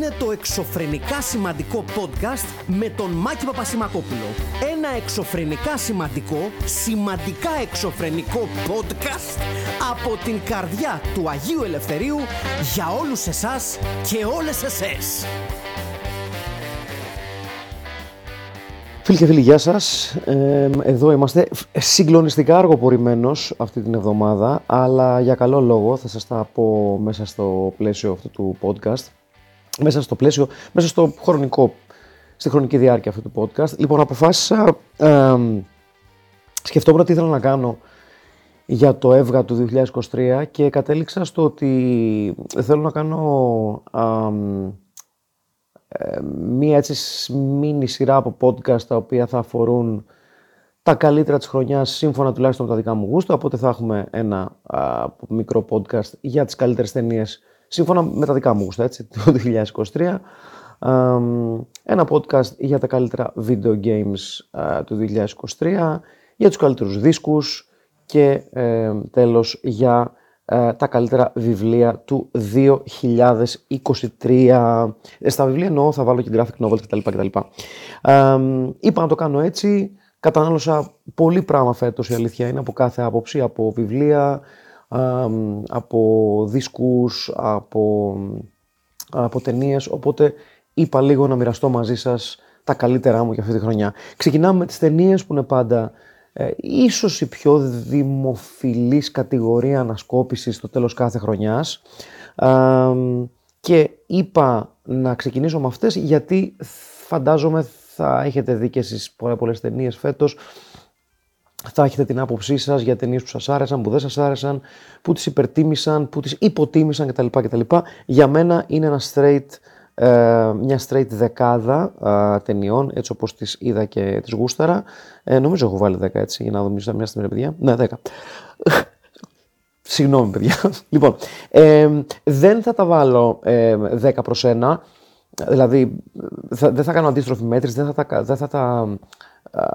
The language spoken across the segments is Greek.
είναι το εξωφρενικά σημαντικό podcast με τον Μάκη Παπασημακόπουλο. Ένα εξωφρενικά σημαντικό, σημαντικά εξωφρενικό podcast από την καρδιά του Αγίου Ελευθερίου για όλους εσάς και όλες εσές. Φίλοι και φίλοι, γεια σας. Ε, εδώ είμαστε συγκλονιστικά αργοπορημένος αυτή την εβδομάδα, αλλά για καλό λόγο θα σας τα πω μέσα στο πλαίσιο αυτού του podcast μέσα στο πλαίσιο, μέσα στο χρονικό, στη χρονική διάρκεια αυτού του podcast. Λοιπόν, αποφάσισα, ε, σκεφτόμουν τι ήθελα να κάνω για το ΕΒΓΑ του 2023 και κατέληξα στο ότι θέλω να κάνω ε, μία έτσι μίνι σειρά από podcast τα οποία θα αφορούν τα καλύτερα της χρονιάς σύμφωνα τουλάχιστον με τα δικά μου γούστα, οπότε θα έχουμε ένα μικρό podcast για τις καλύτερες ταινίες σύμφωνα με τα δικά μου γούστα, έτσι, το 2023. Ένα podcast για τα καλύτερα video games του 2023, για τους καλύτερους δίσκους και ε, τέλος για ε, τα καλύτερα βιβλία του 2023. Ε, στα βιβλία εννοώ θα βάλω και graphic novels κτλ. κτλ. Ε, είπα να το κάνω έτσι. Κατανάλωσα πολύ πράγμα φέτος η αλήθεια είναι από κάθε άποψη, από βιβλία, από δίσκους, από, από ταινίες. Οπότε είπα λίγο να μοιραστώ μαζί σας τα καλύτερά μου για αυτή τη χρονιά. Ξεκινάμε με τις ταινίες που είναι πάντα ε, ίσως η πιο δημοφιλής κατηγορία ανασκόπησης στο τέλος κάθε χρονιάς. και είπα να ξεκινήσω με αυτές γιατί φαντάζομαι θα έχετε δει και εσείς πολλές, πολλές ταινίες φέτος θα έχετε την άποψή σας για ταινίες που σας άρεσαν, που δεν σας άρεσαν, που τις υπερτίμησαν, που τις υποτίμησαν κτλ. κτλ. Για μένα είναι ένα straight, ε, μια straight δεκάδα ε, ταινιών, έτσι όπως τις είδα και τις γούσταρα. Ε, νομίζω έχω βάλει 10 έτσι, για να δω μια στιγμή, παιδιά. Ναι, 10. Συγγνώμη, παιδιά. λοιπόν, ε, δεν θα τα βάλω ε, 10 προς 1. Δηλαδή, θα, δεν θα κάνω αντίστροφη μέτρηση, δεν θα τα, δεν θα τα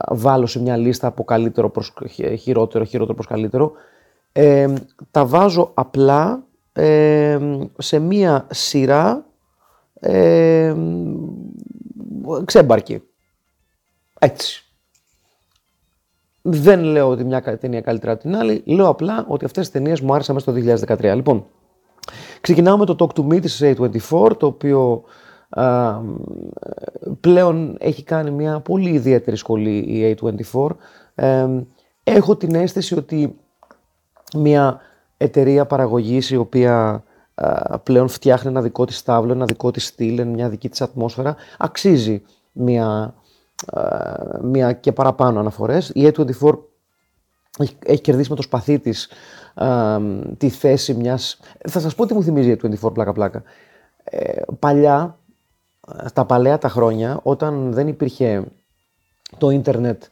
βάλω σε μια λίστα από καλύτερο προς χειρότερο, χειρότερο προς καλύτερο. Ε, τα βάζω απλά ε, σε μια σειρά ε, ξέμπαρκη. Έτσι. Δεν λέω ότι μια ταινία καλύτερα από την άλλη, λέω απλά ότι αυτές τις ταινίες μου άρεσαν μέσα στο 2013. Λοιπόν, ξεκινάω με το Talk to Me της A24, το οποίο πλέον έχει κάνει μια πολύ ιδιαίτερη σχολή η A24. έχω την αίσθηση ότι μια εταιρεία παραγωγής η οποία πλέον φτιάχνει ένα δικό της τάβλο, ένα δικό της στυλ, μια δική της ατμόσφαιρα, αξίζει μια, μια και παραπάνω αναφορές. Η A24 έχει, έχει κερδίσει με το σπαθί της τη θέση μιας... Θα σας πω τι μου θυμίζει η A24 πλάκα-πλάκα. Ε, παλιά στα παλαιά τα χρόνια, όταν δεν υπήρχε το ίντερνετ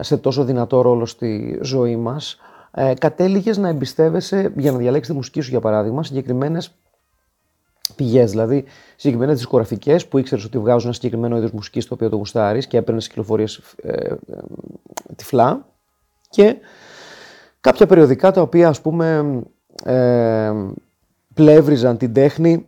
σε τόσο δυνατό ρόλο στη ζωή μας, ε, κατέληγες να εμπιστεύεσαι, για να διαλέξεις τη μουσική σου για παράδειγμα, συγκεκριμένες πηγές, δηλαδή συγκεκριμένες δισκογραφικές που ήξερες ότι βγάζουν ένα συγκεκριμένο είδος μουσικής το οποίο το γουστάρεις και έπαιρνες κυκλοφορίες ε, ε, τυφλά και κάποια περιοδικά τα οποία ας πούμε ε, πλεύριζαν την τέχνη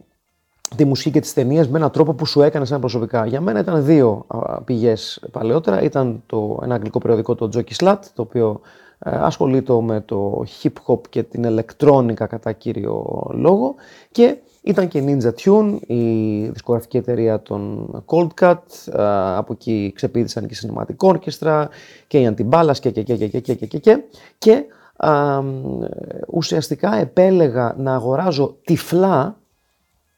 τη μουσική και τις ταινίες με έναν τρόπο που σου έκανε σαν προσωπικά. Για μένα ήταν δύο πηγές παλαιότερα. Ήταν το, ένα αγγλικό περιοδικό, το Jockey Slat, το οποίο ε, ασχολείται με το hip hop και την ηλεκτρόνικα κατά κύριο λόγο και ήταν και Ninja Tune, η δισκογραφική εταιρεία των Cold Cut, ε, από εκεί ξεπίδησαν και η Cinematic Orchestra και η Antibalas και και και και και και και και και ουσιαστικά επέλεγα να αγοράζω τυφλά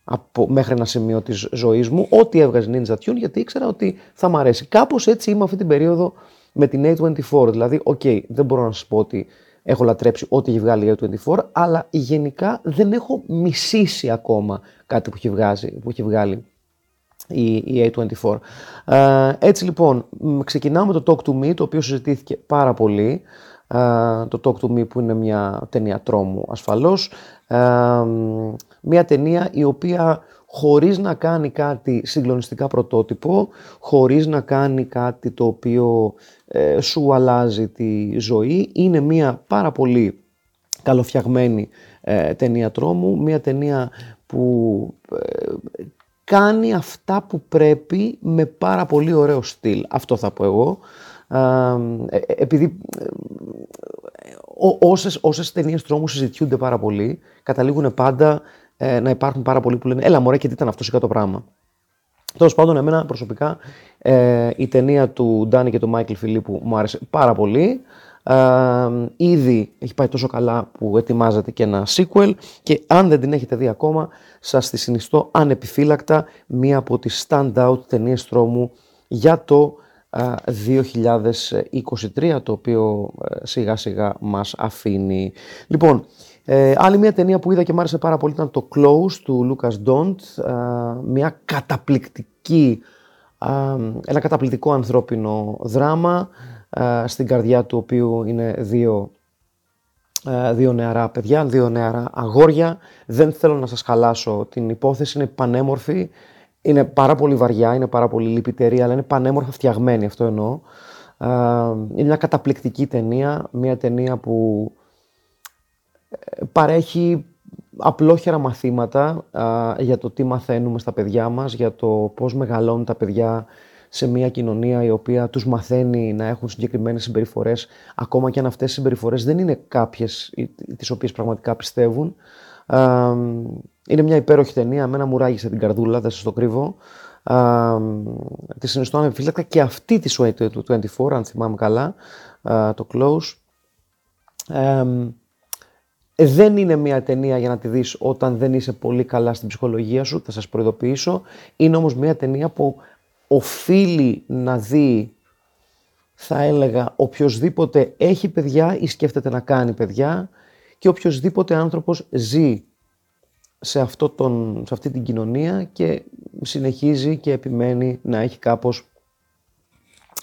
από, μέχρι ένα σημείο της ζωής μου, ό,τι έβγαζε Ninja Tune, γιατί ήξερα ότι θα μ' αρέσει. Κάπως έτσι είμαι αυτή την περίοδο με την A24. Δηλαδή, οκ, okay, δεν μπορώ να σας πω ότι έχω λατρέψει ό,τι έχει βγάλει η A24, αλλά γενικά δεν έχω μισήσει ακόμα κάτι που έχει, βγάζει, που έχει βγάλει η, η A24. Ε, έτσι λοιπόν, ξεκινάω με το Talk to Me, το οποίο συζητήθηκε πάρα πολύ. Ε, το Talk to Me που είναι μια ταινία τρόμου ασφαλώς. Ε, μια ταινία η οποία χωρίς να κάνει κάτι συγκλονιστικά πρωτότυπο, χωρίς να κάνει κάτι το οποίο ε, σου αλλάζει τη ζωή, είναι μια πάρα πολύ καλοφτιαγμένη ε, ταινία τρόμου, μια ταινία που κάνει αυτά που πρέπει με πάρα πολύ ωραίο στυλ. Αυτό θα πω εγώ. Ε, επειδή όσες, όσες ταινίες τρόμου συζητιούνται πάρα πολύ, καταλήγουν πάντα να υπάρχουν πάρα πολλοί που λένε «Έλα μωρέ και τι ήταν αυτό το πράγμα». Τέλος πάντων, εμένα προσωπικά ε, η ταινία του Ντάνι και του Μάικλ Φιλίππου μου άρεσε πάρα πολύ. Ε, ήδη έχει πάει τόσο καλά που ετοιμάζεται και ένα sequel και αν δεν την έχετε δει ακόμα σας τη συνιστώ ανεπιφύλακτα μία από τις stand-out ταινίες τρόμου για το 2023 το οποίο ε, σιγά σιγά μας αφήνει. Λοιπόν, ε, άλλη μια ταινία που είδα και μου άρεσε πάρα πολύ ήταν το Close του Lucas Dont. Ε, μια καταπληκτική, ε, ένα καταπληκτικό ανθρώπινο δράμα ε, στην καρδιά του οποίου είναι δύο, δύο νεαρά παιδιά, δύο νεαρά αγόρια. Δεν θέλω να σας χαλάσω την υπόθεση, είναι πανέμορφη. Είναι πάρα πολύ βαριά, είναι πάρα πολύ λυπητερή, αλλά είναι πανέμορφα φτιαγμένη, αυτό εννοώ. είναι μια καταπληκτική ταινία, μια ταινία που παρέχει απλόχερα μαθήματα για το τι μαθαίνουμε στα παιδιά μας, για το πώς μεγαλώνουν τα παιδιά σε μια κοινωνία η οποία τους μαθαίνει να έχουν συγκεκριμένες συμπεριφορές, ακόμα και αν αυτές οι συμπεριφορές δεν είναι κάποιες τις οποίες πραγματικά πιστεύουν. είναι μια υπέροχη ταινία, εμένα μου ράγισε την καρδούλα, δεν σας το κρύβω. τη συνιστώ ανεπιφύλακτα και αυτή της Way του 24, αν θυμάμαι καλά, το Close. Ε, δεν είναι μια ταινία για να τη δεις όταν δεν είσαι πολύ καλά στην ψυχολογία σου, θα σας προειδοποιήσω. Είναι όμως μια ταινία που οφείλει να δει, θα έλεγα, οποιοδήποτε έχει παιδιά ή σκέφτεται να κάνει παιδιά και οποιοδήποτε άνθρωπος ζει σε, αυτό τον, σε αυτή την κοινωνία και συνεχίζει και επιμένει να έχει κάπως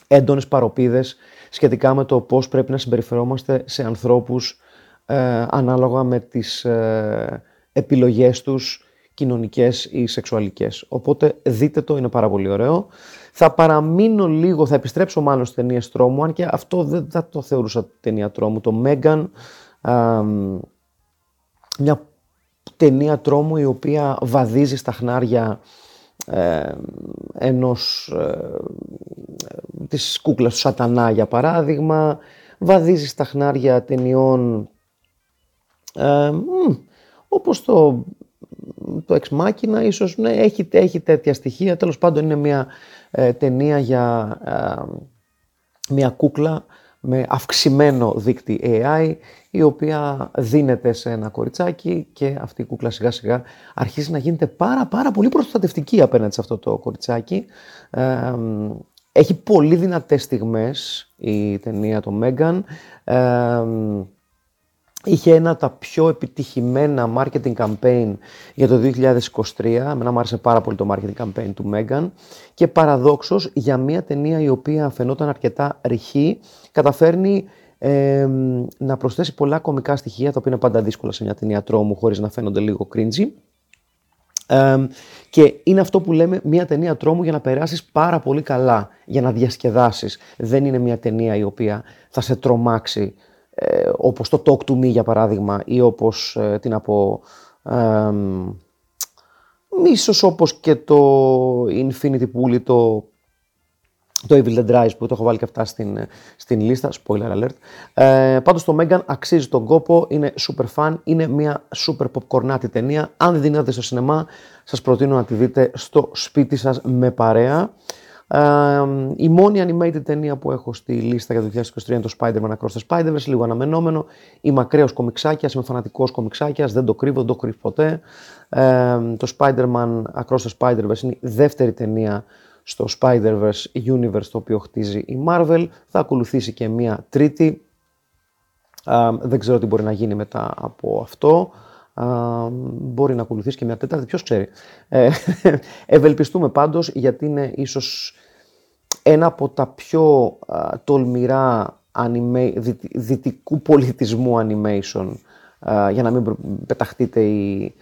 έντονες παροπίδες σχετικά με το πώς πρέπει να συμπεριφερόμαστε σε ανθρώπους ε, ανάλογα με τις ε, επιλογές τους κοινωνικές ή σεξουαλικές. Οπότε δείτε το, είναι πάρα πολύ ωραίο. Θα παραμείνω λίγο, θα επιστρέψω μάλλον στις ταινίες τρόμου, αν και αυτό δεν θα το θεωρούσα ταινία τρόμου. Το Megan, μια ταινία τρόμου η οποία βαδίζει στα χνάρια ε, ενός ε, της κούκλας του σατανά για παράδειγμα, βαδίζει στα χνάρια ταινιών ε, όπως το, το Ex Machina ίσως ναι, έχει, έχει τέτοια στοιχεία. Τέλος πάντων είναι μια ε, ταινία για ε, μια κούκλα με αυξημένο δίκτυ AI η οποία δίνεται σε ένα κοριτσάκι και αυτή η κούκλα σιγά σιγά αρχίζει να γίνεται πάρα πάρα πολύ προστατευτική απέναντι σε αυτό το κοριτσάκι. Ε, έχει πολύ δυνατές στιγμές η ταινία το Megan. Είχε ένα από τα πιο επιτυχημένα marketing campaign για το 2023. Εμένα μου άρεσε πάρα πολύ το marketing campaign του Megan. Και παραδόξως για μια ταινία η οποία φαινόταν αρκετά ρηχή, καταφέρνει ε, να προσθέσει πολλά κομικά στοιχεία, τα οποία είναι πάντα δύσκολα σε μια ταινία τρόμου χωρίς να φαίνονται λίγο cringy. Ε, και είναι αυτό που λέμε μια ταινία τρόμου για να περάσεις πάρα πολύ καλά, για να διασκεδάσεις. Δεν είναι μια ταινία η οποία θα σε τρομάξει ε, όπως το Talk to Me για παράδειγμα ή όπως, ε, τι να πω, ε, ίσως όπως και το Infinity Pool ή το, το Evil Dead Rise που το έχω βάλει και αυτά στην, στην λίστα, spoiler alert. Ε, πάντως το Megan αξίζει τον κόπο, είναι super fun, είναι μια super popcornάτη ταινία. Αν δεν την είδατε στο σινεμά, σας προτείνω να τη δείτε στο σπίτι σας με παρέα η μόνη animated ταινία που έχω στη λίστα για το 2023 είναι το Spider-Man Across the Spider-Verse, λίγο αναμενόμενο. Είμαι ακραίος κομιξάκιας, είμαι φανατικός κομιξάκιας, δεν το κρύβω, δεν το κρύβω ποτέ. το Spider-Man Across the Spider-Verse είναι η δεύτερη ταινία στο Spider-Verse Universe το οποίο χτίζει η Marvel. Θα ακολουθήσει και μία τρίτη. δεν ξέρω τι μπορεί να γίνει μετά από αυτό μπορεί να ακολουθήσει και μια τέταρτη, ποιος ξέρει. Ε, ευελπιστούμε πάντως γιατί είναι ίσως ένα από τα πιο τολμηρά anime, δυτικού πολιτισμού animation για να μην πεταχτείτε οι,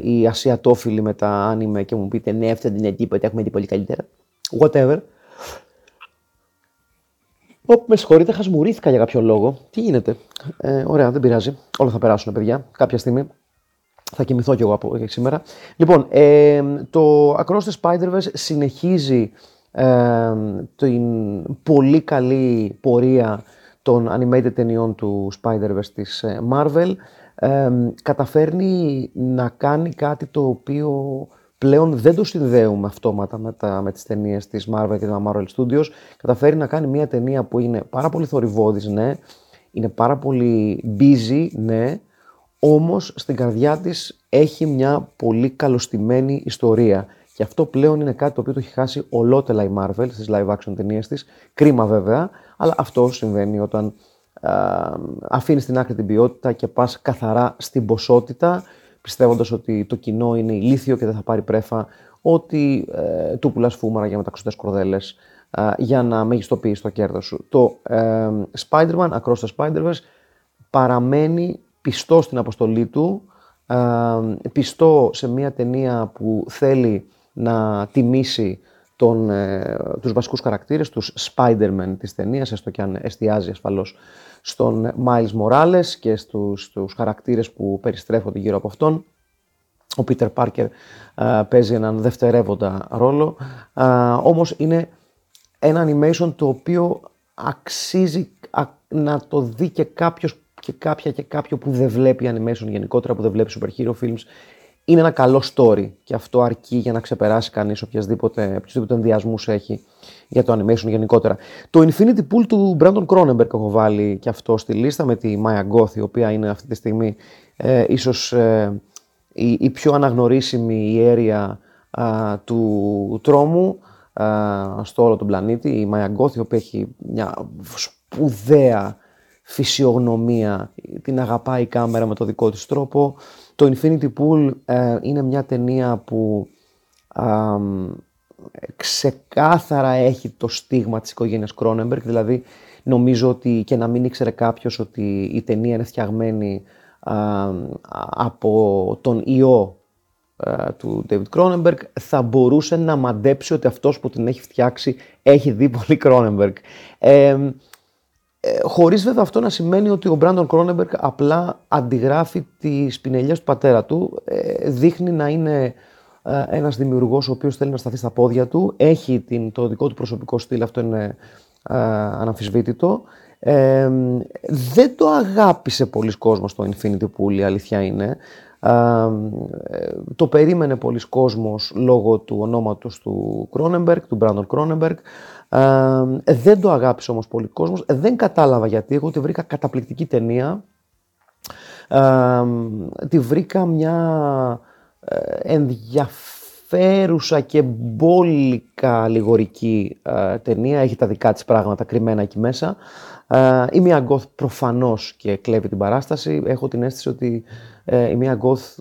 οι ασιατόφιλοι με τα anime και μου πείτε ναι αυτό δεν είναι τίποτα, έχουμε δει πολύ καλύτερα. Whatever. Ω, με συγχωρείτε, χασμουρήθηκα για κάποιο λόγο. Τι γίνεται; Ε, ωραία, δεν πειράζει. Όλα θα περάσουν, παιδιά, κάποια στιγμή. Θα κοιμηθώ κι εγώ από σήμερα. Λοιπόν, ε, το Across the Spider-Verse συνεχίζει ε, την πολύ καλή πορεία των animated ταινιών του Spider-Verse της ε, Marvel. Ε, καταφέρνει να κάνει κάτι το οποίο πλέον δεν το συνδέουμε αυτόματα με, τα, με τις ταινίες της Marvel και των Marvel Studios. Καταφέρει να κάνει μια ταινία που είναι πάρα πολύ θορυβόδης, ναι, είναι πάρα πολύ busy, ναι, όμως στην καρδιά της έχει μια πολύ καλοστημένη ιστορία. Και αυτό πλέον είναι κάτι το οποίο το έχει χάσει ολότελα η Marvel στις live action ταινίες της. Κρίμα βέβαια, αλλά αυτό συμβαίνει όταν αφήνεις στην άκρη την ποιότητα και πας καθαρά στην ποσότητα, πιστεύοντας ότι το κοινό είναι ηλίθιο και δεν θα πάρει πρέφα, ότι ε, του πουλάς φούμαρα για μεταξωτές κορδέλες για να μεγιστοποιήσει το κέρδος σου. Το ε, Spider-Man, Across the Spider-Verse, παραμένει πιστό στην αποστολή του, πιστό σε μια ταινία που θέλει να τιμήσει τον, ε, τους βασικούς χαρακτήρες, τους Spider-Man της ταινίας, έστω και αν εστιάζει ασφαλώς στον Miles Morales και στους, στους χαρακτήρες που περιστρέφονται γύρω από αυτόν. Ο Peter Parker ε, παίζει έναν δευτερεύοντα ρόλο, ε, όμως είναι ένα animation το οποίο αξίζει να το δει και κάποιος και κάποια και κάποιο που δεν βλέπει animation γενικότερα, που δεν βλέπει super hero films, είναι ένα καλό story και αυτό αρκεί για να ξεπεράσει κανείς οποιασδήποτε, οποιασδήποτε ενδιασμούς έχει για το animation γενικότερα. Το Infinity Pool του Brandon Cronenberg έχω βάλει και αυτό στη λίστα με τη Maya Goth, η οποία είναι αυτή τη στιγμή ε, ίσως ε, η, πιο αναγνωρίσιμη ιέρια του τρόμου στο όλο τον πλανήτη. Η Maya Goth, η οποία έχει μια σπουδαία φυσιογνωμία, την αγαπάει η κάμερα με το δικό της τρόπο. Το Infinity Pool ε, είναι μια ταινία που ξεκάθαρα έχει το στίγμα της οικογένειας Κρόνεμπεργκ, δηλαδή νομίζω ότι και να μην ήξερε κάποιος ότι η ταινία είναι φτιαγμένη από τον ιό ε, του David Cronenberg θα μπορούσε να μαντέψει ότι αυτός που την έχει φτιάξει έχει δει πολύ Cronenberg. Ε, ε, χωρίς βέβαια αυτό να σημαίνει ότι ο Μπράντον Κρόνεμπεργκ απλά αντιγράφει τις πινελιές του πατέρα του. Ε, δείχνει να είναι ε, ένας δημιουργός ο οποίος θέλει να σταθεί στα πόδια του. Έχει την, το δικό του προσωπικό στυλ, αυτό είναι ε, αναμφισβήτητο. Ε, δεν το αγάπησε πολλοί κόσμος το Infinity Pool, η αλήθεια είναι. Ε, το περίμενε πολλοί κόσμος λόγω του ονόματος του Κρόνεμπεργκ, του Μπράντον Κρόνεμπεργκ. Ε, δεν το αγάπησε όμως πολύ κόσμος. Ε, δεν κατάλαβα γιατί. Εγώ τη βρήκα καταπληκτική ταινία. τη βρήκα μια ε, ενδιαφέρουσα και μπόλικα λιγορική ε, ταινία. Έχει τα δικά της πράγματα κρυμμένα εκεί μέσα. η Μία Γκοθ προφανώς και κλέβει την παράσταση. Έχω την αίσθηση ότι η Μία Γκοθ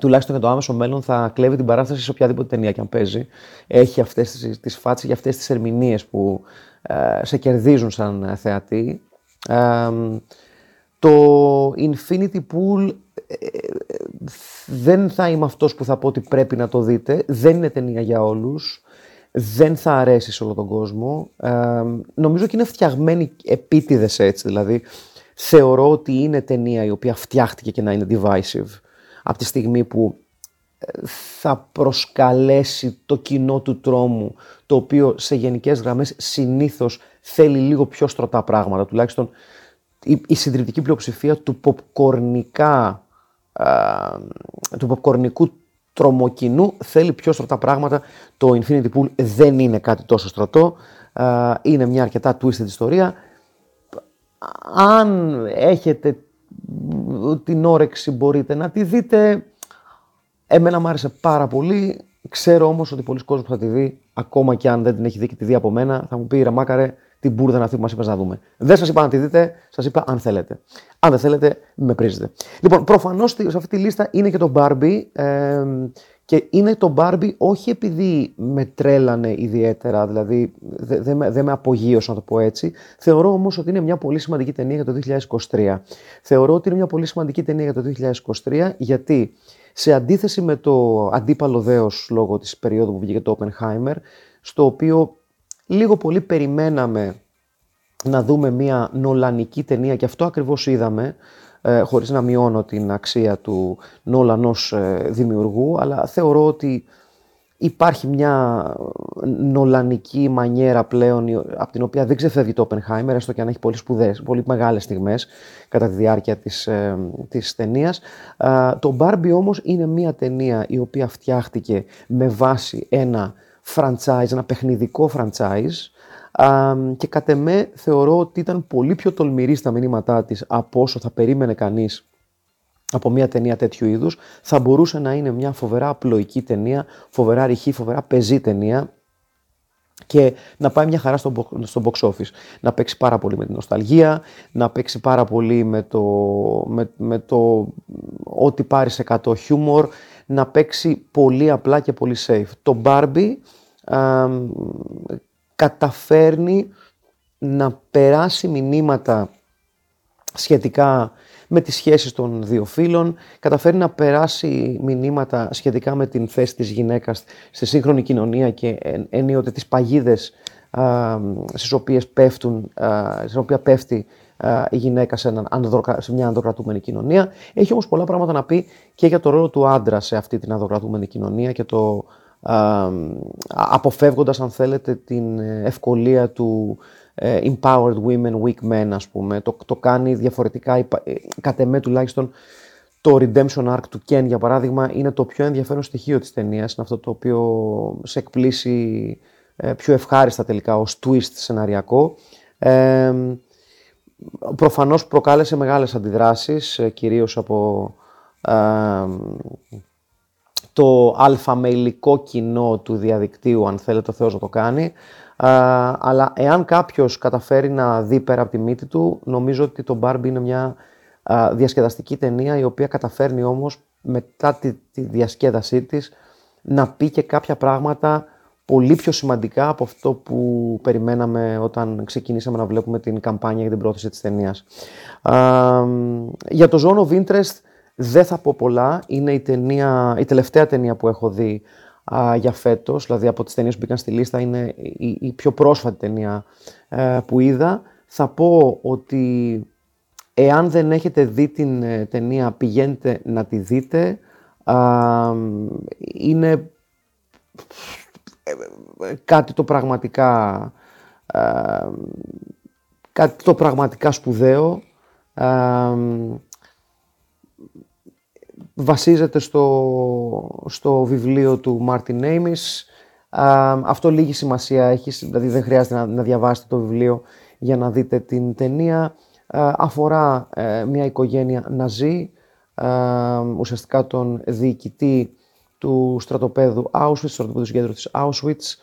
τουλάχιστον για το άμεσο μέλλον θα κλέβει την παράσταση σε οποιαδήποτε ταινία και αν παίζει. Έχει αυτές τις φάτσες και αυτές τις ερμηνείες που ε, σε κερδίζουν σαν ε, θεατή. το Infinity Pool ε, δεν θα είμαι αυτός που θα πω ότι πρέπει να το δείτε. Δεν είναι ταινία για όλους. Δεν θα αρέσει σε όλο τον κόσμο. νομίζω και είναι φτιαγμένη επίτηδες έτσι. Δηλαδή, θεωρώ ότι είναι ταινία η οποία φτιάχτηκε και να είναι divisive από τη στιγμή που ε, θα προσκαλέσει το κοινό του τρόμου, το οποίο σε γενικές γραμμές συνήθως θέλει λίγο πιο στρωτά πράγματα, τουλάχιστον η, η συντριπτική πλειοψηφία του popcornικά, του popcornικού τρομοκοινού θέλει πιο στρωτά πράγματα. Το Infinity Pool δεν είναι κάτι τόσο στρωτό, είναι μια αρκετά twisted ιστορία. Αν έχετε την όρεξη μπορείτε να τη δείτε. Εμένα μου άρεσε πάρα πολύ. Ξέρω όμως ότι πολλοί κόσμοι που θα τη δει, ακόμα και αν δεν την έχει δει και τη δει από μένα, θα μου πει ρε Μάκαρε, την μπουρδα αυτή που μας είπες να δούμε. Δεν σας είπα να τη δείτε, σας είπα αν θέλετε. Αν δεν θέλετε, με πρίζετε. Λοιπόν, προφανώς σε αυτή τη λίστα είναι και το Barbie. Ε, και είναι το Barbie όχι επειδή με τρέλανε ιδιαίτερα, δηλαδή δεν δε, με, δε με απογείωσε να το πω έτσι. Θεωρώ όμως ότι είναι μια πολύ σημαντική ταινία για το 2023. Θεωρώ ότι είναι μια πολύ σημαντική ταινία για το 2023 γιατί σε αντίθεση με το αντίπαλο δέος λόγω της περίοδου που βγήκε το Oppenheimer, στο οποίο λίγο πολύ περιμέναμε να δούμε μια νολανική ταινία και αυτό ακριβώς είδαμε, ε, χωρίς να μειώνω την αξία του Νόλαν ως ε, δημιουργού, αλλά θεωρώ ότι υπάρχει μια νολανική μανιέρα πλέον από την οποία δεν ξεφεύγει το Oppenheimer, έστω και αν έχει πολύ σπουδές, πολύ μεγάλες στιγμές κατά τη διάρκεια της, ε, της ταινίας. το Barbie όμως είναι μια ταινία η οποία φτιάχτηκε με βάση ένα franchise, ένα παιχνιδικό franchise και κατ' εμέ θεωρώ ότι ήταν πολύ πιο τολμηρή στα μηνύματά της από όσο θα περίμενε κανείς από μια ταινία τέτοιου είδους, θα μπορούσε να είναι μια φοβερά απλοϊκή ταινία, φοβερά ρηχή, φοβερά πεζή ταινία και να πάει μια χαρά στο, στο box office. Να παίξει πάρα πολύ με την νοσταλγία, να παίξει πάρα πολύ με το, με, με το ό,τι πάρει σε 100 χιούμορ, να παίξει πολύ απλά και πολύ safe. Το Barbie καταφέρνει να περάσει μηνύματα σχετικά με τις σχέσεις των δύο φίλων, καταφέρει να περάσει μηνύματα σχετικά με την θέση της γυναίκας στη σύγχρονη κοινωνία και ενίοτε τις παγίδες α, στις οποίες πέφτουν, α, στις οποία πέφτει η γυναίκα σε, σε μια ανδροκρατούμενη κοινωνία. Έχει όμως πολλά πράγματα να πει και για το ρόλο του άντρα σε αυτή την ανδροκρατούμενη κοινωνία και το αποφεύγοντας αν θέλετε την ευκολία του ε, empowered women, weak men ας πούμε. Το, το κάνει διαφορετικά, ε, κατ' εμέ τουλάχιστον το redemption arc του Ken για παράδειγμα είναι το πιο ενδιαφέρον στοιχείο της ταινίας, είναι αυτό το οποίο σε εκπλήσει ε, πιο ευχάριστα τελικά ως twist σεναριακό. Ε, προφανώς προκάλεσε μεγάλες αντιδράσεις, κυρίως από το αλφαμελικό κοινό του διαδικτύου, αν θέλετε ο Θεός να το κάνει. αλλά εάν κάποιος καταφέρει να δει πέρα από τη μύτη του, νομίζω ότι το Barbie είναι μια διασκεδαστική ταινία, η οποία καταφέρνει όμως μετά τη, τη διασκέδασή της να πει και κάποια πράγματα πολύ πιο σημαντικά από αυτό που περιμέναμε όταν ξεκινήσαμε να βλέπουμε την καμπάνια για την πρόθεση της ταινίας. για το Zone of Interest δεν θα πω πολλά. Είναι η, ταινία, η τελευταία ταινία που έχω δει α, για φέτος, δηλαδή από τις ταινίες που μπήκαν στη λίστα, είναι η, η πιο πρόσφατη ταινία ε, που είδα. Θα πω ότι εάν δεν έχετε δει την ε, ταινία, πηγαίνετε να τη δείτε. είναι ε, κάτι το πραγματικά κάτι το πραγματικά σπουδαίο βασίζεται στο, στο βιβλίο του Μάρτιν Νέιμις. Αυτό λίγη σημασία έχει, δηλαδή δεν χρειάζεται να, να διαβάσετε το βιβλίο για να δείτε την ταινία. αφορά ε, μια οικογένεια ναζί, ουσιαστικά τον διοικητή του στρατοπέδου Auschwitz, του στρατοπέδου συγκέντρου της Auschwitz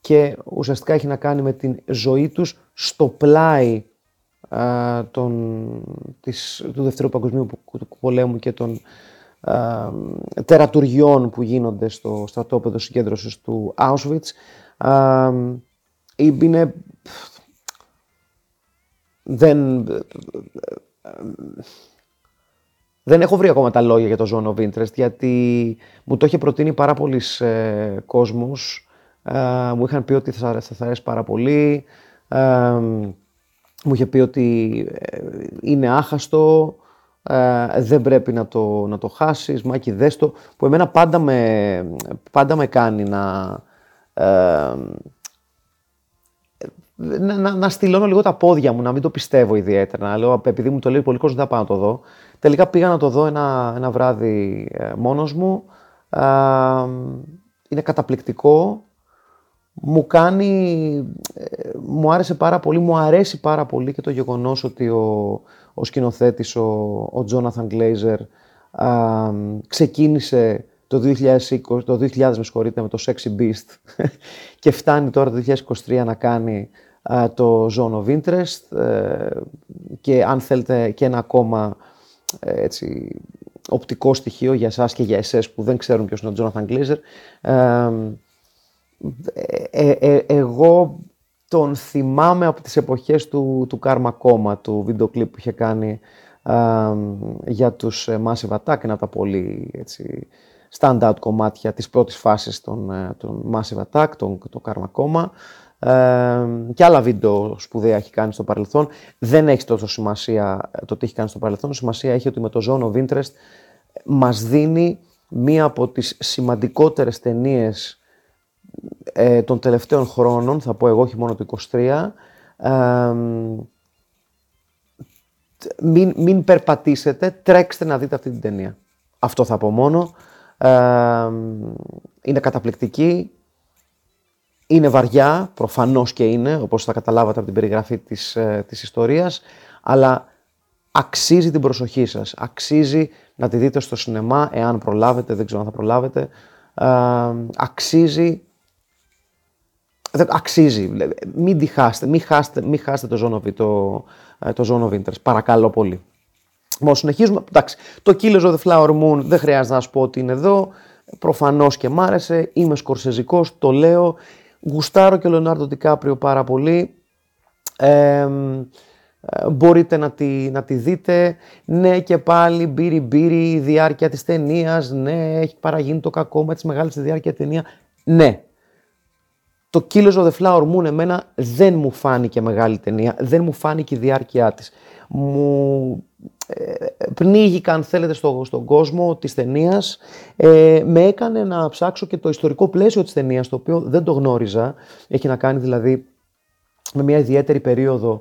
και ουσιαστικά έχει να κάνει με την ζωή τους στο πλάι τον, της, του Δευτέρου Παγκοσμίου Πολέμου και των α, τερατουργιών που γίνονται στο στρατόπεδο συγκέντρωσης του Auschwitz. Α, είναι... Δεν... Δεν έχω βρει ακόμα τα λόγια για το Zone of Interest, γιατί μου το είχε προτείνει πάρα πολλοί ε, κόσμος. μου είχαν πει ότι θα, θα αρέσει πάρα πολύ μου είχε πει ότι ε, είναι άχαστο, ε, δεν πρέπει να το, να το χάσεις, Μάκη δες το, που εμένα πάντα με, πάντα με κάνει να, ε, να, να, να στυλώνω λίγο τα πόδια μου, να μην το πιστεύω ιδιαίτερα, να λέω επειδή μου το λέει πολύ κόσμο δεν θα πάω να το δω. Τελικά πήγα να το δω ένα, ένα βράδυ ε, μόνος μου, είναι καταπληκτικό, μου κάνει, ε, μου άρεσε πάρα πολύ, μου αρέσει πάρα πολύ και το γεγονός ότι ο, ο σκηνοθέτης, ο, ο Jonathan Glazer, ξεκίνησε το 2020, το 2000 με με το Sexy Beast και φτάνει τώρα το 2023 να κάνει το Zone of Interest ε, και αν θέλετε και ένα ακόμα ε, έτσι, οπτικό στοιχείο για εσάς και για εσές που δεν ξέρουν ποιος είναι ο Jonathan Glazer ε, ε, εγώ τον θυμάμαι από τις εποχές του, του Karma Coma, του βίντεο κλιπ που είχε κάνει για τους ε, Massive Attack, ένα από τα πολύ έτσι, stand-out κομμάτια της πρώτης φάσης των, των Massive Attack, τον, το Karma Coma. Ε, και άλλα βίντεο σπουδαία έχει κάνει στο παρελθόν. Δεν έχει τόσο σημασία το τι έχει κάνει στο παρελθόν. Σημασία έχει ότι με το Zone of Interest μας δίνει μία από τις σημαντικότερες ταινίες ε, των τελευταίων χρόνων, θα πω εγώ όχι μόνο το 23, ε, μην, μην περπατήσετε, τρέξτε να δείτε αυτή την ταινία. Αυτό θα πω μόνο. Ε, είναι καταπληκτική, είναι βαριά, προφανώς και είναι, όπως θα καταλάβατε από την περιγραφή της, ε, της ιστορίας, αλλά αξίζει την προσοχή σας. Αξίζει να τη δείτε στο σινεμά, εάν προλάβετε, δεν ξέρω αν θα προλάβετε. Ε, αξίζει αξίζει. Μην τη χάσετε, μην χάσετε, μην χάσετε το, Zone of, το, ε, το Zone of Interest. Παρακαλώ πολύ. Μόνο συνεχίζουμε. Εντάξει, το Killers of the Flower Moon δεν χρειάζεται να σου πω ότι είναι εδώ. Προφανώς και μ' άρεσε. Είμαι σκορσεζικός, το λέω. Γουστάρω και ο Λεωνάρντο Ντικάπριο πάρα πολύ. Ε, μπορείτε να τη, να τη δείτε. Ναι και πάλι μπύρι μπύρι η διάρκεια της ταινίας. Ναι, έχει παραγίνει το κακό με τις μεγάλες στη διάρκεια ταινίας. Ναι, το Killers of the Flower Moon εμένα δεν μου φάνηκε μεγάλη ταινία, δεν μου φάνηκε η διάρκεια της. Μου ε, πνίγηκα αν θέλετε στο, στον κόσμο της ταινίας. Ε, με έκανε να ψάξω και το ιστορικό πλαίσιο της ταινίας, το οποίο δεν το γνώριζα. Έχει να κάνει δηλαδή με μια ιδιαίτερη περίοδο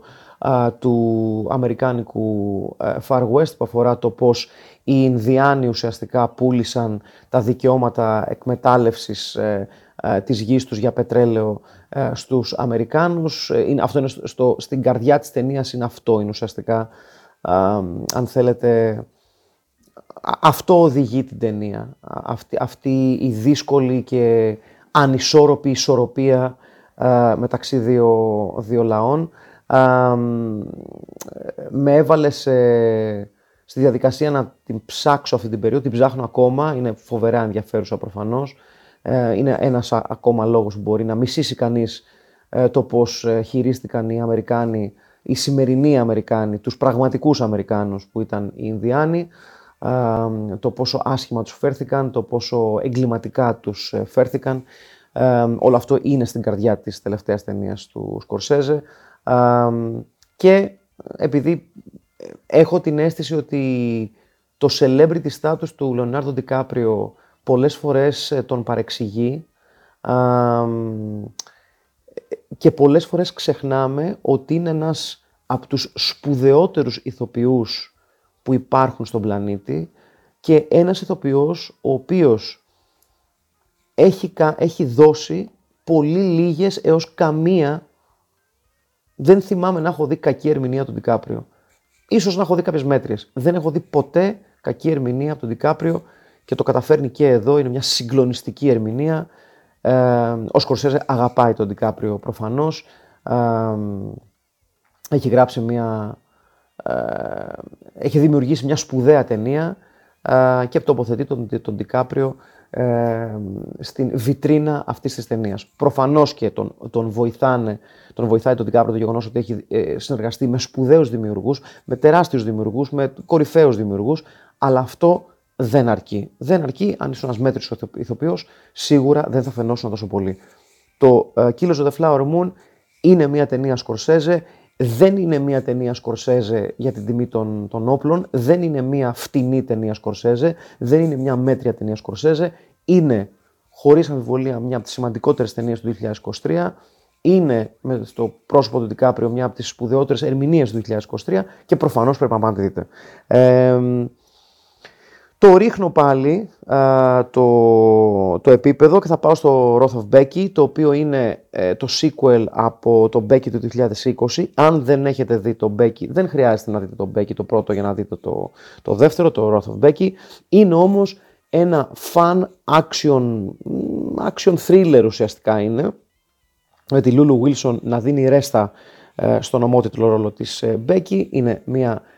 του αμερικάνικου ε, Far West που αφορά το πώς οι Ινδιάνοι ουσιαστικά πούλησαν τα δικαιώματα εκμετάλλευσης ε, ε, της γης τους για πετρέλαιο ε, στους Αμερικάνους. Ε, είναι, αυτό είναι στο, στην καρδιά της ταινίας είναι αυτό, είναι ουσιαστικά, αν θέλετε, αυτό οδηγεί την ταινία. Αυτή, αυτή η δύσκολη και ανισόρροπη ισορροπία μεταξύ δύο, δύο λαών. με έβαλε στη διαδικασία να την ψάξω αυτή την περίοδο, την ψάχνω ακόμα, είναι φοβερά ενδιαφέρουσα προφανώς. Ε, είναι ένας ακόμα λόγος που μπορεί να μισήσει κανείς ε, το πώς ε, χειρίστηκαν οι Αμερικάνοι, οι σημερινοί Αμερικάνοι, τους πραγματικούς Αμερικάνους που ήταν οι Ινδιάνοι, το πόσο άσχημα τους φέρθηκαν, το πόσο εγκληματικά τους φέρθηκαν. Όλο αυτό είναι στην καρδιά της τελευταίας ταινίας του Σκορσέζε και επειδή έχω την αίσθηση ότι το celebrity status του Λεωνάρδο Ντικάπριο πολλές φορές ε, τον παρεξηγεί και πολλές φορές ξεχνάμε ότι είναι ένας από τους σπουδαιότερους ηθοποιούς που υπάρχουν στον πλανήτη και ένας ηθοποιός ο οποίος έχει, έχει δώσει πολύ λίγες έως καμία δεν θυμάμαι να έχω δει κακή ερμηνεία του Ντικάπριο. Ίσως να έχω δει κάποιες μέτριες. Δεν έχω δει ποτέ κακή ερμηνεία από τον Ντικάπριο και το καταφέρνει και εδώ. Είναι μια συγκλονιστική ερμηνεία. Ε, ο Σκορσέζε αγαπάει τον Ντικάπριο προφανώς. Ε, έχει γράψει μια... Ε, έχει δημιουργήσει μια σπουδαία ταινία ε, και τοποθετεί τον, τον Ντικάπριο ε, στην βιτρίνα αυτής της ταινίας. Προφανώς και τον, τον, βοηθάνε, τον βοηθάει τον Ντικάπριο το γεγονός ότι έχει ε, συνεργαστεί με σπουδαίους δημιουργούς, με τεράστιους δημιουργούς, με κορυφαίους δημιουργούς, αλλά αυτό δεν αρκεί. Δεν αρκεί αν είσαι ένας μέτρη ηθοποιός, σίγουρα δεν θα φαινόσουν τόσο πολύ. Το uh, Killers of the Flower Moon είναι μια ταινία Σκορσέζε, δεν είναι μια ταινία Σκορσέζε για την τιμή των, των όπλων, δεν είναι μια φτηνή ταινία Σκορσέζε, δεν είναι μια μέτρια ταινία Σκορσέζε, είναι χωρίς αμφιβολία μια από τις σημαντικότερες ταινίες του 2023, είναι με στο πρόσωπο του Ντικάπριο μια από τις σπουδαιότερες ερμηνείες του 2023 και προφανώς πρέπει να πάτε δείτε. Ε, το ρίχνω πάλι το, το επίπεδο και θα πάω στο Wrath of Becky, το οποίο είναι ε, το sequel από το Becky του 2020. Αν δεν έχετε δει το Becky, δεν χρειάζεται να δείτε το Becky το πρώτο για να δείτε το, το δεύτερο, το Wrath of Becky. Είναι όμως ένα fun action, action thriller ουσιαστικά είναι, με τη Lulu Wilson να δίνει ρέστα ε, στον ομότιτλο ρόλο της ε, Becky. Είναι μια ε,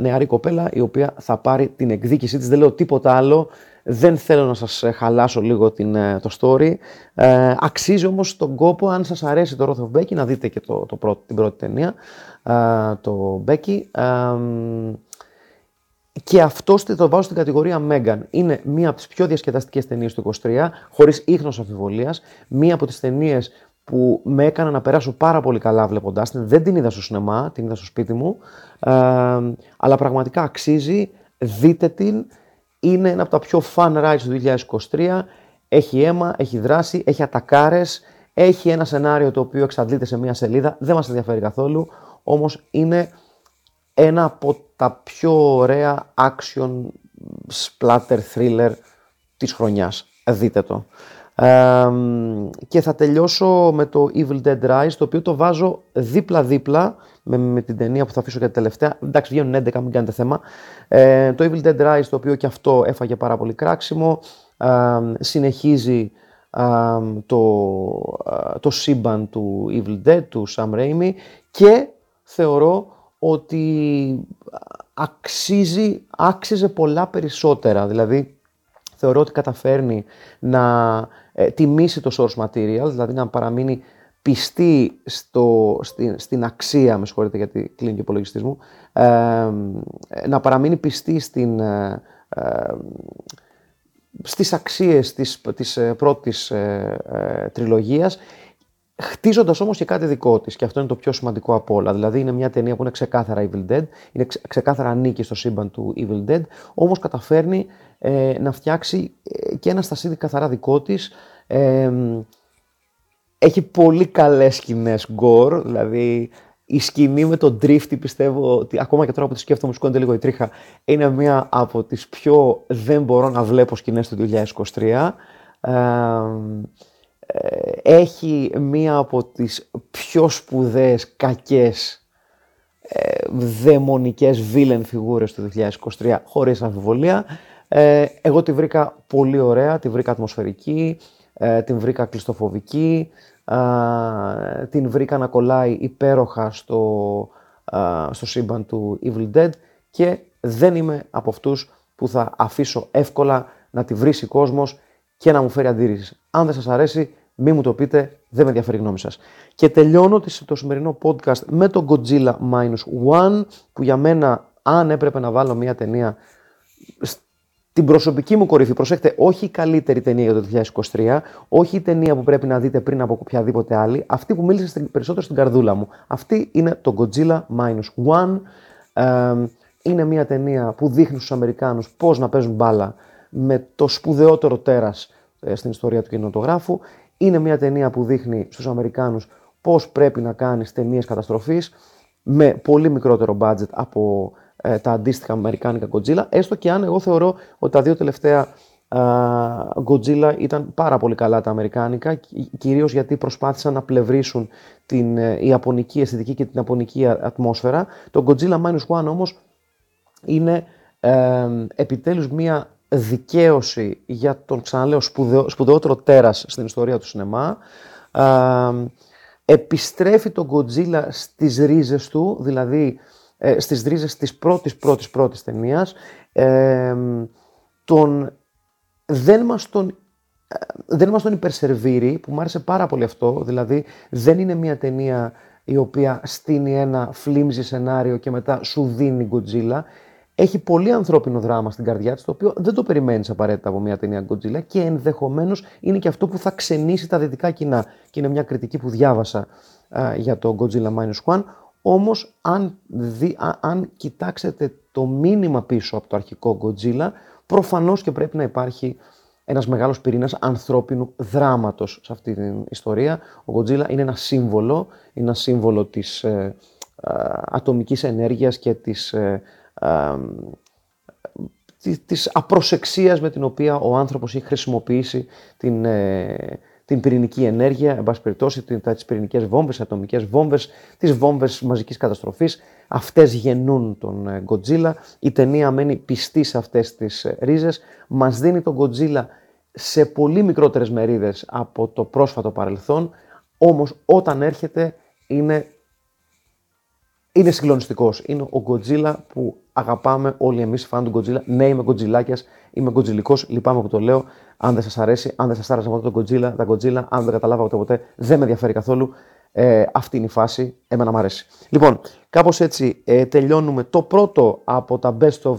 νεαρή κοπέλα η οποία θα πάρει την εκδίκησή της. Δεν λέω τίποτα άλλο. Δεν θέλω να σας ε, χαλάσω λίγο την, ε, το story. Ε, αξίζει όμως τον κόπο αν σας αρέσει το Wrath of Becky να δείτε και το, το πρώτο, την πρώτη ταινία, ε, το Becky. και αυτό το βάζω στην κατηγορία Megan. Είναι μία από τις πιο διασκεδαστικές ταινίες του 23, χωρίς ίχνος αμφιβολίας. Μία από τις ταινίες που με έκανα να περάσω πάρα πολύ καλά βλέποντάς την. Δεν την είδα στο σινεμά, την είδα στο σπίτι μου. Ε, αλλά πραγματικά αξίζει. Δείτε την. Είναι ένα από τα πιο fun rides του 2023. Έχει αίμα, έχει δράση, έχει ατακάρες, έχει ένα σενάριο το οποίο εξαντλείται σε μία σελίδα. Δεν μας ενδιαφέρει καθόλου. Όμως είναι ένα από τα πιο ωραία action splatter thriller της χρονιάς. Δείτε το και θα τελειώσω με το Evil Dead Rise, το οποίο το βάζω δίπλα-δίπλα με, με την ταινία που θα αφήσω για τη τελευταία. Εντάξει, βγαίνουν 11, μην κάνετε θέμα. Ε, το Evil Dead Rise, το οποίο και αυτό έφαγε πάρα πολύ κράξιμο, συνεχίζει το, το σύμπαν του Evil Dead, του Sam Raimi και θεωρώ ότι αξίζει, άξιζε πολλά περισσότερα. Δηλαδή, θεωρώ ότι καταφέρνει να ε, τιμήσει το source material, δηλαδή να παραμείνει πιστή στο, στην, στην αξία, με συγχωρείτε γιατί κλείνει και υπολογιστή μου, ε, να παραμείνει πιστή στην, ε, ε, στις αξίες της, της ε, πρώτης ε, τριλογίας Χτίζοντας όμως και κάτι δικό της, και αυτό είναι το πιο σημαντικό από όλα. Δηλαδή, είναι μια ταινία που είναι ξεκάθαρα Evil Dead, είναι ξεκάθαρα ανήκει στο σύμπαν του Evil Dead, όμως καταφέρνει ε, να φτιάξει ε, και ένα στασίδι καθαρά δικό της. Ε, έχει πολύ καλές σκηνές gore, δηλαδή η σκηνή με τον Drifty πιστεύω ότι ακόμα και τώρα που τη σκέφτομαι μου σκόνται λίγο η τρίχα είναι μία από τις πιο δεν μπορώ να βλέπω σκηνές του 2023. Ε, έχει μία από τις πιο σπουδαίες κακές ε, δαιμονικές villain φιγούρες του 2023 χωρίς αμφιβολία. Ε, εγώ τη βρήκα πολύ ωραία, τη βρήκα ατμοσφαιρική, ε, την βρήκα κλειστοφοβική, ε, την βρήκα να κολλάει υπέροχα στο, στο σύμπαν του Evil Dead και δεν είμαι από αυτούς που θα αφήσω εύκολα να τη βρει ο κόσμος και να μου φέρει αντίρρησης. Αν δεν σας αρέσει, μη μου το πείτε, δεν με ενδιαφέρει η γνώμη σας. Και τελειώνω το σημερινό podcast με το Godzilla Minus One, που για μένα, αν έπρεπε να βάλω μια ταινία στην προσωπική μου κορυφή, προσέχτε, όχι η καλύτερη ταινία για το 2023, όχι η ταινία που πρέπει να δείτε πριν από οποιαδήποτε άλλη, αυτή που μίλησε περισσότερο στην καρδούλα μου. Αυτή είναι το Godzilla Minus One. είναι μια ταινία που δείχνει στους Αμερικάνους πώς να παίζουν μπάλα με το σπουδαιότερο τέρας ε, στην ιστορία του κινηματογράφου. Είναι μια ταινία που δείχνει στους Αμερικάνους πώς πρέπει να κάνεις ταινίες καταστροφής με πολύ μικρότερο budget από ε, τα αντίστοιχα αμερικάνικα Godzilla, έστω και αν εγώ θεωρώ ότι τα δύο τελευταία uh, Godzilla ήταν πάρα πολύ καλά τα αμερικάνικα, κυρίως γιατί προσπάθησαν να πλευρίσουν την ε, ιαπωνική αισθητική και την ιαπωνική ατμόσφαιρα. Το Godzilla Minus One όμως είναι ε, επιτέλους μια δικαίωση για τον, ξαναλέω, σπουδαιό, σπουδαιότερο τέρας στην ιστορία του σινεμά. επιστρέφει τον Godzilla στις ρίζες του, δηλαδή ε, στις ρίζες της πρώτης πρώτης πρώτης ταινίας. τον, δεν μας τον ε, δεν μας τον υπερσερβίρει, που μου άρεσε πάρα πολύ αυτό, δηλαδή δεν είναι μια ταινία η οποία στείνει ένα φλίμζι σενάριο και μετά σου δίνει Godzilla έχει πολύ ανθρώπινο δράμα στην καρδιά της, το οποίο δεν το περιμένεις απαραίτητα από μια ταινία Godzilla και ενδεχομένως είναι και αυτό που θα ξενήσει τα δυτικά κοινά. Και είναι μια κριτική που διάβασα για το Godzilla Minus One. Όμως, αν, αν κοιτάξετε το μήνυμα πίσω από το αρχικό Godzilla, προφανώς και πρέπει να υπάρχει ένας μεγάλος πυρήνας ανθρώπινου δράματος σε αυτή την ιστορία. Ο Godzilla είναι ένα σύμβολο, είναι ένα σύμβολο της ε, ατομικής ενέργειας και της ε, της απροσεξίας με την οποία ο άνθρωπος έχει χρησιμοποιήσει την, ε, την πυρηνική ενέργεια, εν πάση περιπτώσει, τις πυρηνικές βόμβες, ατομικές βόμβες, τις βόμβες μαζικής καταστροφής. Αυτές γεννούν τον ε, Godzilla. Η ταινία μένει πιστή σε αυτές τις ε, ρίζες. Μας δίνει τον Godzilla σε πολύ μικρότερες μερίδες από το πρόσφατο παρελθόν, όμως όταν έρχεται είναι είναι συγκλονιστικός. Είναι ο Godzilla που αγαπάμε όλοι εμείς, φαν του Godzilla. Ναι, είμαι Godzillάκια, είμαι Godzillικό, λυπάμαι που το λέω. Αν δεν σας αρέσει, αν δεν σας άρεσε αυτό το Godzilla, τα Godzilla, αν δεν καταλάβατε ποτέ, δεν με ενδιαφέρει καθόλου. Ε, αυτή είναι η φάση. Εμένα μου αρέσει. Λοιπόν, κάπως έτσι ε, τελειώνουμε το πρώτο από τα Best of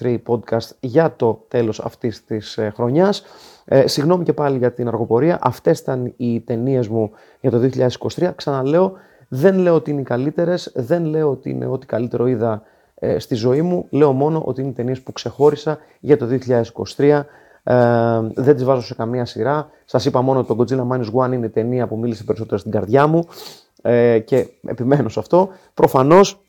2023 podcast για το τέλος αυτής της ε, χρονιάς. Ε, συγγνώμη και πάλι για την αργοπορία. Αυτές ήταν οι ταινίες μου για το 2023. Ξαναλέω, δεν λέω ότι είναι οι καλύτερες, δεν λέω ότι είναι ό,τι καλύτερο είδα ε, στη ζωή μου. Λέω μόνο ότι είναι ταινίες που ξεχώρισα για το 2023. Ε, δεν τις βάζω σε καμία σειρά. Σας είπα μόνο ότι το Godzilla Minus One είναι ταινία που μίλησε περισσότερο στην καρδιά μου ε, και επιμένω σε αυτό. Προφανώς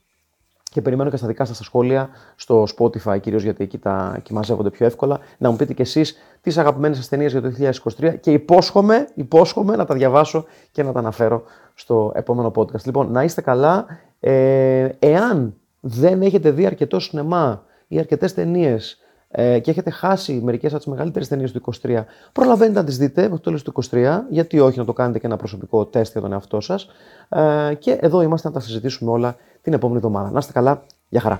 και περιμένω και στα δικά σας τα σχόλια στο Spotify, κυρίως γιατί εκεί, τα, εκεί μαζεύονται πιο εύκολα, να μου πείτε κι εσείς τις αγαπημένες σας ταινίες για το 2023 και υπόσχομαι, υπόσχομαι να τα διαβάσω και να τα αναφέρω στο επόμενο podcast. Λοιπόν, να είστε καλά. Ε, εάν δεν έχετε δει αρκετό σινεμά ή αρκετές ταινίες ε, και έχετε χάσει μερικές από τις μεγαλύτερες ταινίες του 23, προλαβαίνετε να τις δείτε μέχρι το τέλος του 23, γιατί όχι να το κάνετε και ένα προσωπικό τεστ για τον εαυτό σας. Ε, και εδώ είμαστε να τα συζητήσουμε όλα την επόμενη εβδομάδα. Να είστε καλά, για χαρά.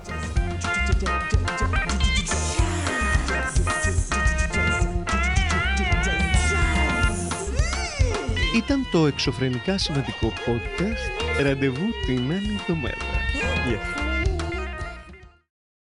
Ήταν το εξωφρενικά σημαντικό podcast. Ραντεβού την άλλη εβδομάδα. Γεια